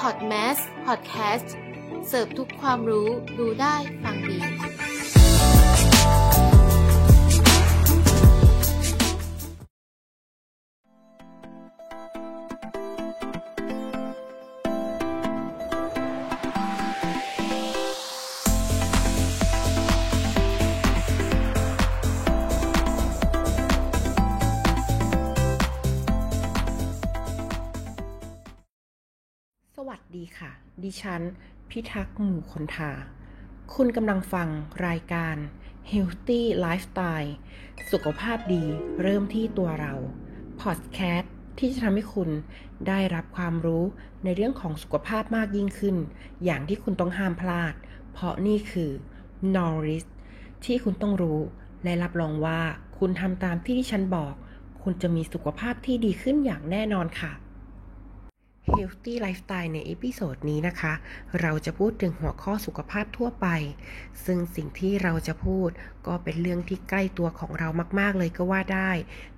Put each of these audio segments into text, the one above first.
พอดแมสพอดแคสต์เสิร์ฟทุกความรู้ ดูได้ฟังดี ดีค่ะ ดิฉัน พิทักษ์หมู่คนทา คุณกำลังฟังรายการ Healthy Lifestyle สุขภาพดีเริ่มที่ตัวเราพอดแคสต์ที่จะทำให้คุณได้รับความรู้ในเรื่องของสุขภาพมากยิ่งขึ้น อย่างที่คุณต้องห้ามพลาด เพราะนี่คือ Knowledge ที่คุณต้องรู้และรับรองว่าคุณทำตามที่ที่ฉันบอก คุณจะมีสุขภาพที่ดีขึ้นอย่างแน่นอนค่ะ Healthy Lifestyle ใน episode นี้นะคะ เราจะพูดถึงหัวข้อสุขภาพทั่วไป ซึ่งสิ่งที่เราจะพูดก็เป็นเรื่องที่ใกล้ตัวของเรามากๆเลยก็ว่าได้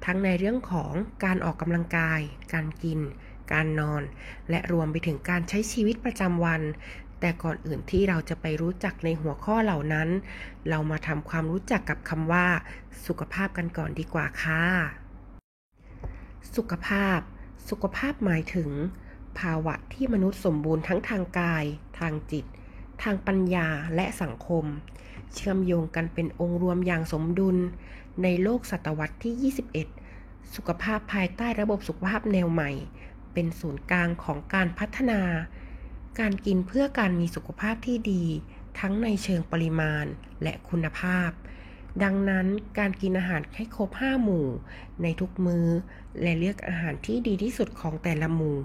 ทั้งในเรื่องของการออกกำลังกาย การกิน การนอน และรวมไปถึงการใช้ชีวิตประจำวัน แต่ก่อนอื่นที่เราจะไปรู้จักในหัวข้อเหล่านั้น เรามาทำความรู้จักกับคำว่า สุขภาพกันก่อนดีกว่าค่ะ สุขภาพ สุขภาพหมายถึง ภาวะที่มนุษย์สมบูรณ์ทั้งทางกาย ทางจิต ทางปัญญาและสังคม เชื่อมโยงกันเป็นองค์รวมอย่างสมดุล ในโลกศตวรรษที่ 21 สุขภาพภายใต้ระบบสุขภาพแนวใหม่ เป็นศูนย์กลางของการพัฒนา การกินเพื่อการมีสุขภาพที่ดี ทั้งในเชิงปริมาณและคุณภาพ ดังนั้นการกินอาหารให้ครบ 5 หมู่ ในทุกมือ้อ และเลือกอาหารที่ดีที่สุดของแต่ละหมู่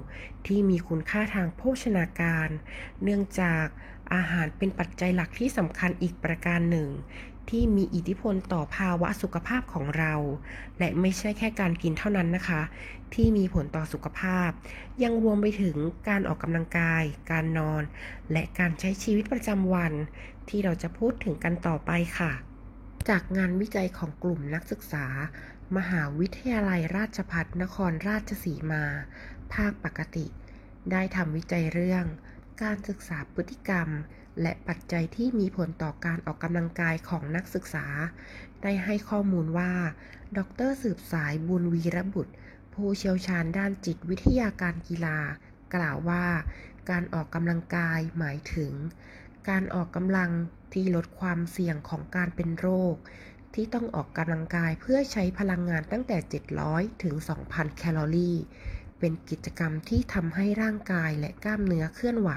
ที่มีคุณค่าทางโภชนาการ เนื่องจากอาหารเป็นปัจจัยหลักที่สำคัญอีกประการหนึ่ง ที่มีอิทธิพลต่อภาวะสุขภาพของเรา และไม่ใช่แค่การกินเท่านั้นนะคะ ที่มีผลต่อสุขภาพ ยังรวมไปถึงการออกกำลังกาย การนอน และการใช้ชีวิตประจำวัน ที่เราจะพูดถึงกันต่อไปค่ะ จากงานวิจัยของกลุ่มนักศึกษา มหาวิทยาลัยราชภัฏนครราชสีมา ภาคปกติ ได้ทำวิจัยเรื่อง การศึกษาพฤติกรรม และปัจจัยที่มีผลต่อการออกกำลังกายของนักศึกษา ได้ให้ข้อมูลว่า ดรสืบสายบุญวีรบุตร ผู้เชี่ยวชาญด้านจิตวิทยาการกีฬา กล่าวว่า การออกกำลังกายหมายถึง การออกกำลังที่ลดความเสี่ยงของการเป็นโรค ที่ต้องออกกำลังกายเพื่อใช้พลังงานตั้งแต่ 700 ถึง 2,000 แคลอรี่ เป็นกิจกรรมที่ทำให้ร่างกายและกล้ามเนื้อเคลื่อนไหว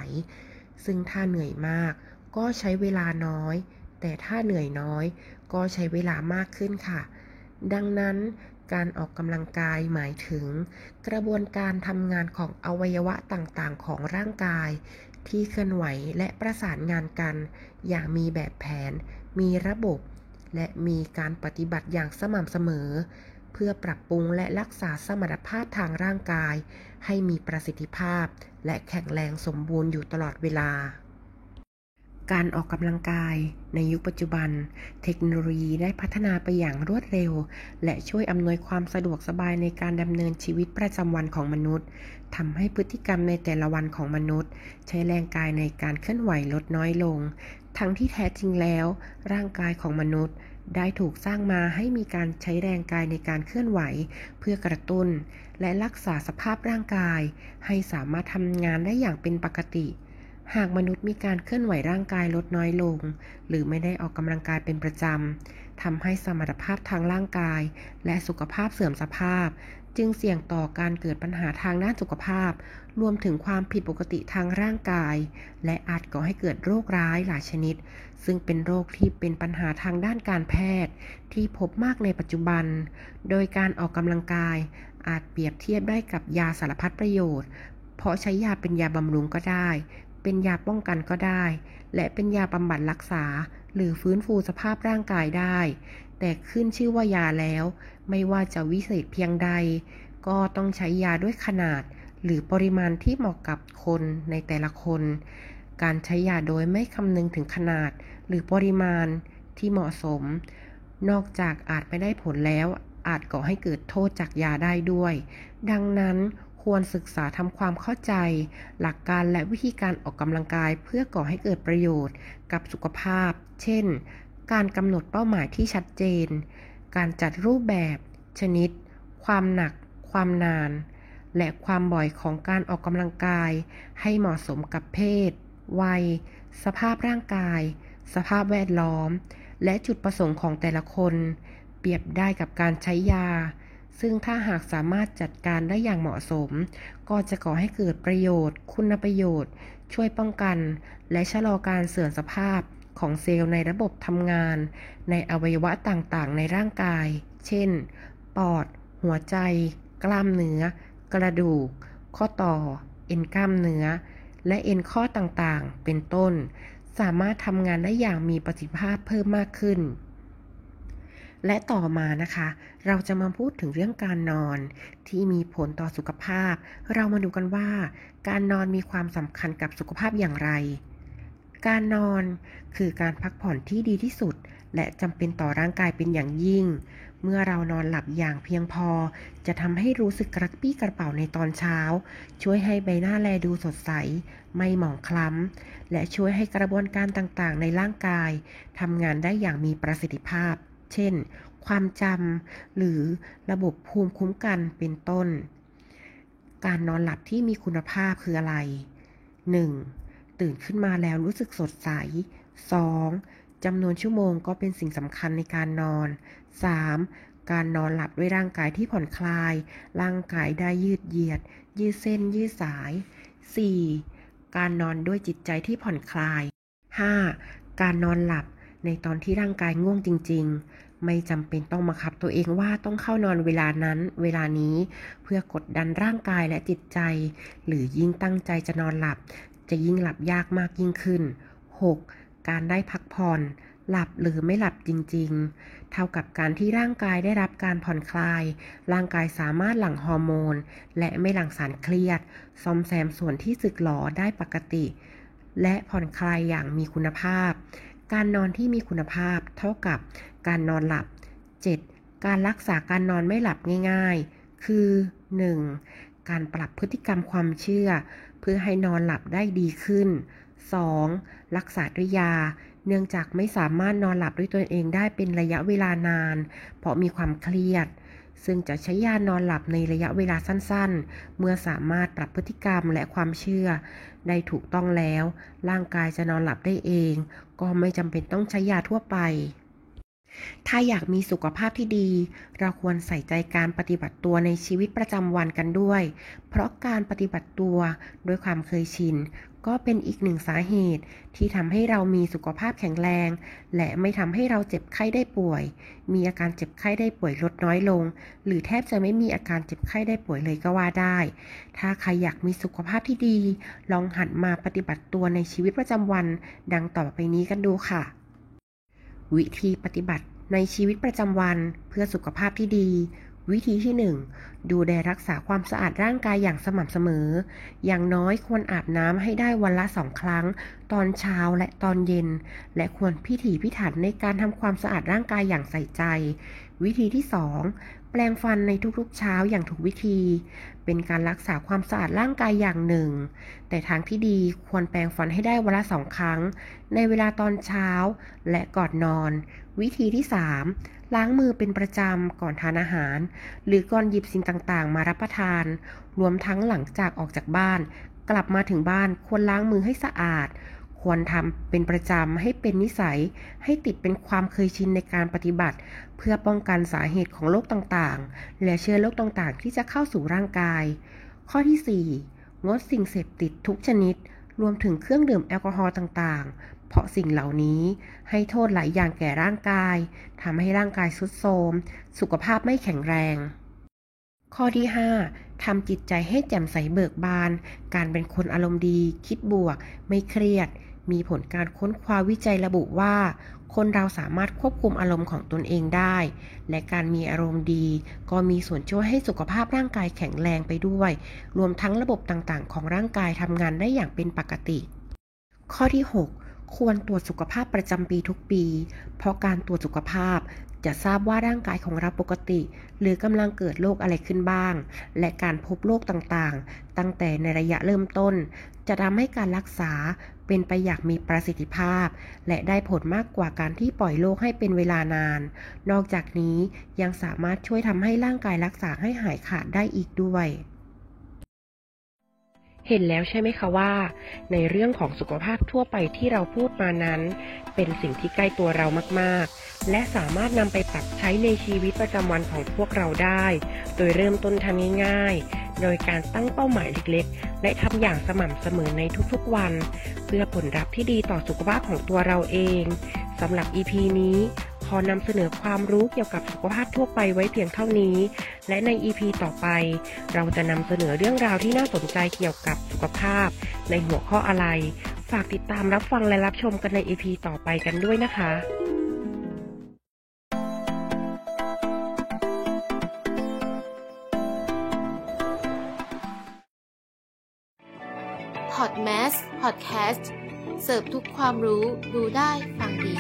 ซึ่งถ้าเหนื่อยมากก็ใช้เวลาน้อย แต่ถ้าเหนื่อยน้อย ก็ใช้เวลามากขึ้นค่ะ ดังนั้นการออกกำลังกายหมายถึง กระบวนการทำงานของอวัยวะต่างๆ ของร่างกาย ที่เคลื่อนไหวและประสานงานกัน อย่างมีแบบแผน มีระบบ และมีการปฏิบัติอย่างสม่ำเสมอ เพื่อปรับปรุงและรักษาสมรรถภาพทางร่างกาย ให้มีประสิทธิภาพ และแข็งแรงสมบูรณ์อยู่ตลอดเวลา การออกกำลังกายในยุคปัจจุบัน เทคโนโลยีได้พัฒนาไปอย่างรวดเร็ว และช่วยอำนวยความสะดวกสบายในการดำเนินชีวิตประจำวันของมนุษย์ทำให้พฤติกรรมในแต่ละวันของมนุษย์ ใช้แรงกายในการเคลื่อนไหวลดน้อยลง ทั้งที่แท้จริงแล้ว ร่างกายของมนุษย์ได้ถูกสร้างมาให้มีการใช้แรงกายในการเคลื่อนไหว เพื่อกระตุ้น และรักษาสภาพร่างกาย ให้สามารถทำงานได้อย่างเป็นปกติ หากมนุษย์มีการเคลื่อนไหวร่างกายลดน้อยลง หรือไม่ได้ออกกำลังกายเป็นประจำทำให้สมรรถภาพทางร่างกาย และสุขภาพเสื่อมสภาพ จึงเสี่ยงต่อการเกิดปัญหาทางด้านสุขภาพ รวมถึงความผิดปกติทางร่างกาย และอาจก่อให้เกิดโรคร้ายหลายชนิด ซึ่งเป็นโรคที่เป็นปัญหาทางด้านการแพทย์ ที่พบมากในปัจจุบัน โดยการออกกำลังกาย อาจเปรียบเทียบได้กับยาสารพัดประโยชน์ เพราะใช้ยาเป็นยาบำรุงก็ได้ เป็นยาป้องกันก็ได้ และเป็นยาบำบัดรักษา หรือฟื้นฟูสภาพร่างกายได้ แต่ขึ้นชื่อว่ายาแล้ว ไม่ว่าจะวิเศษเพียงใด ก็ต้องใช้ยาด้วยขนาด หรือปริมาณที่เหมาะกับคนในแต่ละคน การใช้ยาโดยไม่คำนึงถึงขนาด หรือปริมาณที่เหมาะสม นอกจากอาจไม่ได้ผลแล้วอาจก่อให้เกิดโทษจากยาได้ด้วย ดังนั้น ควรศึกษาทำความเข้าใจ หลักการและวิธีการออกกำลังกายเพื่อก่อให้เกิดประโยชน์กับสุขภาพ เช่น การกำหนดเป้าหมายที่ชัดเจน การจัดรูปแบบ ชนิด ความหนัก ความนาน และความบ่อยของการออกกำลังกาย ให้เหมาะสมกับเพศ วัย สภาพร่างกาย สภาพแวดล้อม และจุดประสงค์ของแต่ละคน เปรียบได้กับการใช้ยา ซึ่งถ้าหากสามารถจัดการได้อย่างเหมาะสม ก็จะก่อให้เกิดประโยชน์ คุณประโยชน์ ช่วยป้องกัน และชะลอการเสื่อมสภาพของเซลล์ในระบบทำงาน ในอวัยวะต่างๆ ในร่างกาย เช่น ปอด หัวใจ กล้ามเนื้อ กระดูก ข้อต่อ เอ็นกล้ามเนื้อ และเอ็นข้อต่างๆ เป็นต้น สามารถทำงานได้อย่างมีประสิทธิภาพเพิ่มมากขึ้น และต่อมานะคะ เราจะมาพูดถึงเรื่องการนอน ที่มีผลต่อสุขภาพ เรามาดูกันว่า การนอนมีความสำคัญกับสุขภาพอย่างไร การนอนคือการพักผ่อนที่ดีที่สุด และจำเป็นต่อร่างกายเป็นอย่างยิ่ง เมื่อเรานอนหลับอย่างเพียงพอ จะทำให้รู้สึกกระปี้กระเป๋าในตอนเช้า ช่วยให้ใบหน้าแลดูสดใส ไม่หมองคล้ำ และช่วยให้กระบวนการต่างๆ ในร่างกายทำงานได้อย่างมีประสิทธิภาพ เช่น ความจำหรือระบบภูมิคุ้มกันเป็นต้น การนอนหลับที่มีคุณภาพคืออะไร 1. ตื่นขึ้นมาแล้วรู้สึกสดใส 2. จำนวนชั่วโมงก็เป็นสิ่งสำคัญในการนอน 3. การนอนหลับด้วยร่างกายที่ผ่อนคลาย ร่างกายได้ยืดเหยียด ยืดเส้น ยืดสาย 4. การนอนด้วยจิตใจที่ผ่อนคลาย 5. การนอนหลับ ในตอนที่ร่างกายง่วงจริง ๆ ไม่จำเป็นต้องบังคับตัวเองว่าต้องเข้านอนเวลานั้น เวลานี้ เพื่อกดดันร่างกายและจิตใจ หรือยิ่งตั้งใจจะนอนหลับ จะยิ่งหลับยากมากยิ่งขึ้น 6. การได้พักผ่อนหลับหรือไม่หลับจริงๆ เท่ากับการที่ร่างกายได้รับการผ่อนคลาย ร่างกายสามารถหลั่งฮอร์โมน และไม่หลั่งสารเครียด ซ่อมแซมส่วนที่สึกหรอได้ปกติ และผ่อนคลายอย่างมีคุณภาพ การนอนที่มีคุณภาพเท่ากับการนอนหลับ 7. การรักษาการนอนไม่หลับง่ายๆ คือ 1. การปรับพฤติกรรมความเชื่อ เพื่อให้นอนหลับได้ดีขึ้น 2. รักษาด้วยยา เนื่องจากไม่สามารถนอนหลับด้วยตนเองได้เป็นระยะเวลานาน เพราะมีความเครียด ซึ่งจะใช้ยานอนหลับในระยะเวลาสั้นๆ เมื่อสามารถปรับพฤติกรรมและความเชื่อ ได้ถูกต้องแล้ว ร่างกายจะนอนหลับได้เอง ก็ไม่จำเป็นต้องใช้ยาทั่วไป ถ้าอยากมีสุขภาพที่ดี เราควรใส่ใจการปฏิบัติตัวในชีวิตประจำวันกันด้วย เพราะการปฏิบัติตัวด้วยความเคยชิน ก็เป็นอีกหนึ่งสาเหตุที่ทำให้เรามีสุขภาพแข็งแรง และไม่ทำให้เราเจ็บไข้ได้ป่วย มีอาการเจ็บไข้ได้ป่วยลดน้อยลง หรือแทบจะไม่มีอาการเจ็บไข้ได้ป่วยเลยก็ว่าได้ ถ้าใครอยากมีสุขภาพที่ดี ลองหันมาปฏิบัติตัวในชีวิตประจำวัน ดังต่อไปนี้กันดูค่ะ วิธีปฏิบัติในชีวิตประจำวันเพื่อสุขภาพที่ดี วิธีที่ 1 ดูแลรักษาความสะอาดร่างกายอย่างสม่ำเสมอ อย่างน้อยควรอาบน้ำให้ได้วันละสองครั้ง ตอนเช้าและตอนเย็น และควรพิถีพิถันในการทำความสะอาดร่างกายอย่างใส่ใจ วิธีที่ 2 แปรงฟันในทุกๆเช้าอย่างถูกวิธี เป็นการรักษาความสะอาดร่างกายอย่างหนึ่ง แต่ทางที่ดีควรแปรงฟันให้ได้วันละสองครั้ง ในเวลาตอนเช้าและก่อนนอน วิธีที่ 3 ล้างมือเป็นประจำก่อนทานอาหาร หรือก่อนหยิบสิ่งต่างๆ มารับประทาน รวมทั้งหลังจากออกจากบ้าน กลับมาถึงบ้านควรล้างมือให้สะอาด ควรทำเป็นประจำให้เป็นนิสัย ให้ติดเป็นความเคยชินในการปฏิบัติ เพื่อป้องกันสาเหตุของโรคต่างๆ และเชื้อโรคต่างๆ ที่จะเข้าสู่ร่างกาย ข้อที่ 4 งดสิ่งเสพติดทุกชนิด รวมถึงเครื่องดื่มแอลกอฮอล์ต่างๆ เพราะสิ่งเหล่านี้ให้โทษหลายอย่างแก่ร่างกายทำให้ร่างกายทรุดโทรมสุขภาพไม่แข็งแรงข้อที่ 5ทำจิตใจให้แจ่มใสเบิกบาน การเป็นคนอารมณ์ดี คิดบวก ไม่เครียด มีผลการค้นคว้าวิจัยระบุว่า คนเราสามารถควบคุมอารมณ์ของตนเองได้ และการมีอารมณ์ดี ก็มีส่วนช่วยให้สุขภาพร่างกายแข็งแรงไปด้วย รวมทั้งระบบต่างๆ ของร่างกายทำงานได้อย่างเป็นปกติ ข้อที่ 6 ควรตรวจสุขภาพประจำปีทุกปี เพราะการตรวจสุขภาพ จะทราบว่าร่างกายของเราปกติ หรือกำลังเกิดโรคอะไรขึ้นบ้าง และการพบโรคต่างๆ ตั้งแต่ในระยะเริ่มต้น จะทำให้การรักษาเป็นไปอย่างมีประสิทธิภาพ และได้ผลมากกว่าการที่ปล่อยโรคให้เป็นเวลานาน นอกจากนี้ยังสามารถช่วยทำให้ร่างกายรักษาให้หายขาดได้อีกด้วย เห็นแล้วใช่ไหมคะว่า ในเรื่องของสุขภาพทั่วไปที่เราพูดมานั้น เป็นสิ่งที่ใกล้ตัวเรามากๆ และสามารถนำไปปรับใช้ในชีวิตประจำวันของพวกเราได้ โดยเริ่มต้นทำง่ายๆ โดยการตั้งเป้าหมายเล็กๆ และทำอย่างสม่ำเสมอในทุกๆวัน เพื่อผลลัพธ์ที่ดีต่อสุขภาพของตัวเราเองสำหรับ EP นี้ อนำเสนอความรู้เกี่ยวกับสุขภาพทั่วไปไว้เพียงเท่านี้ และใน EP ต่อไป เราจะนำเสนอเรื่องราวที่น่าสนใจเกี่ยวกับสุขภาพ ในหัวข้ออะไร ฝากติดตามรับฟังและรับชมกันใน EP ต่อไปกันด้วยนะคะพอดแมสพอดแคสต์เสิร์ฟทุกความรู้ ดูได้ ฟังดี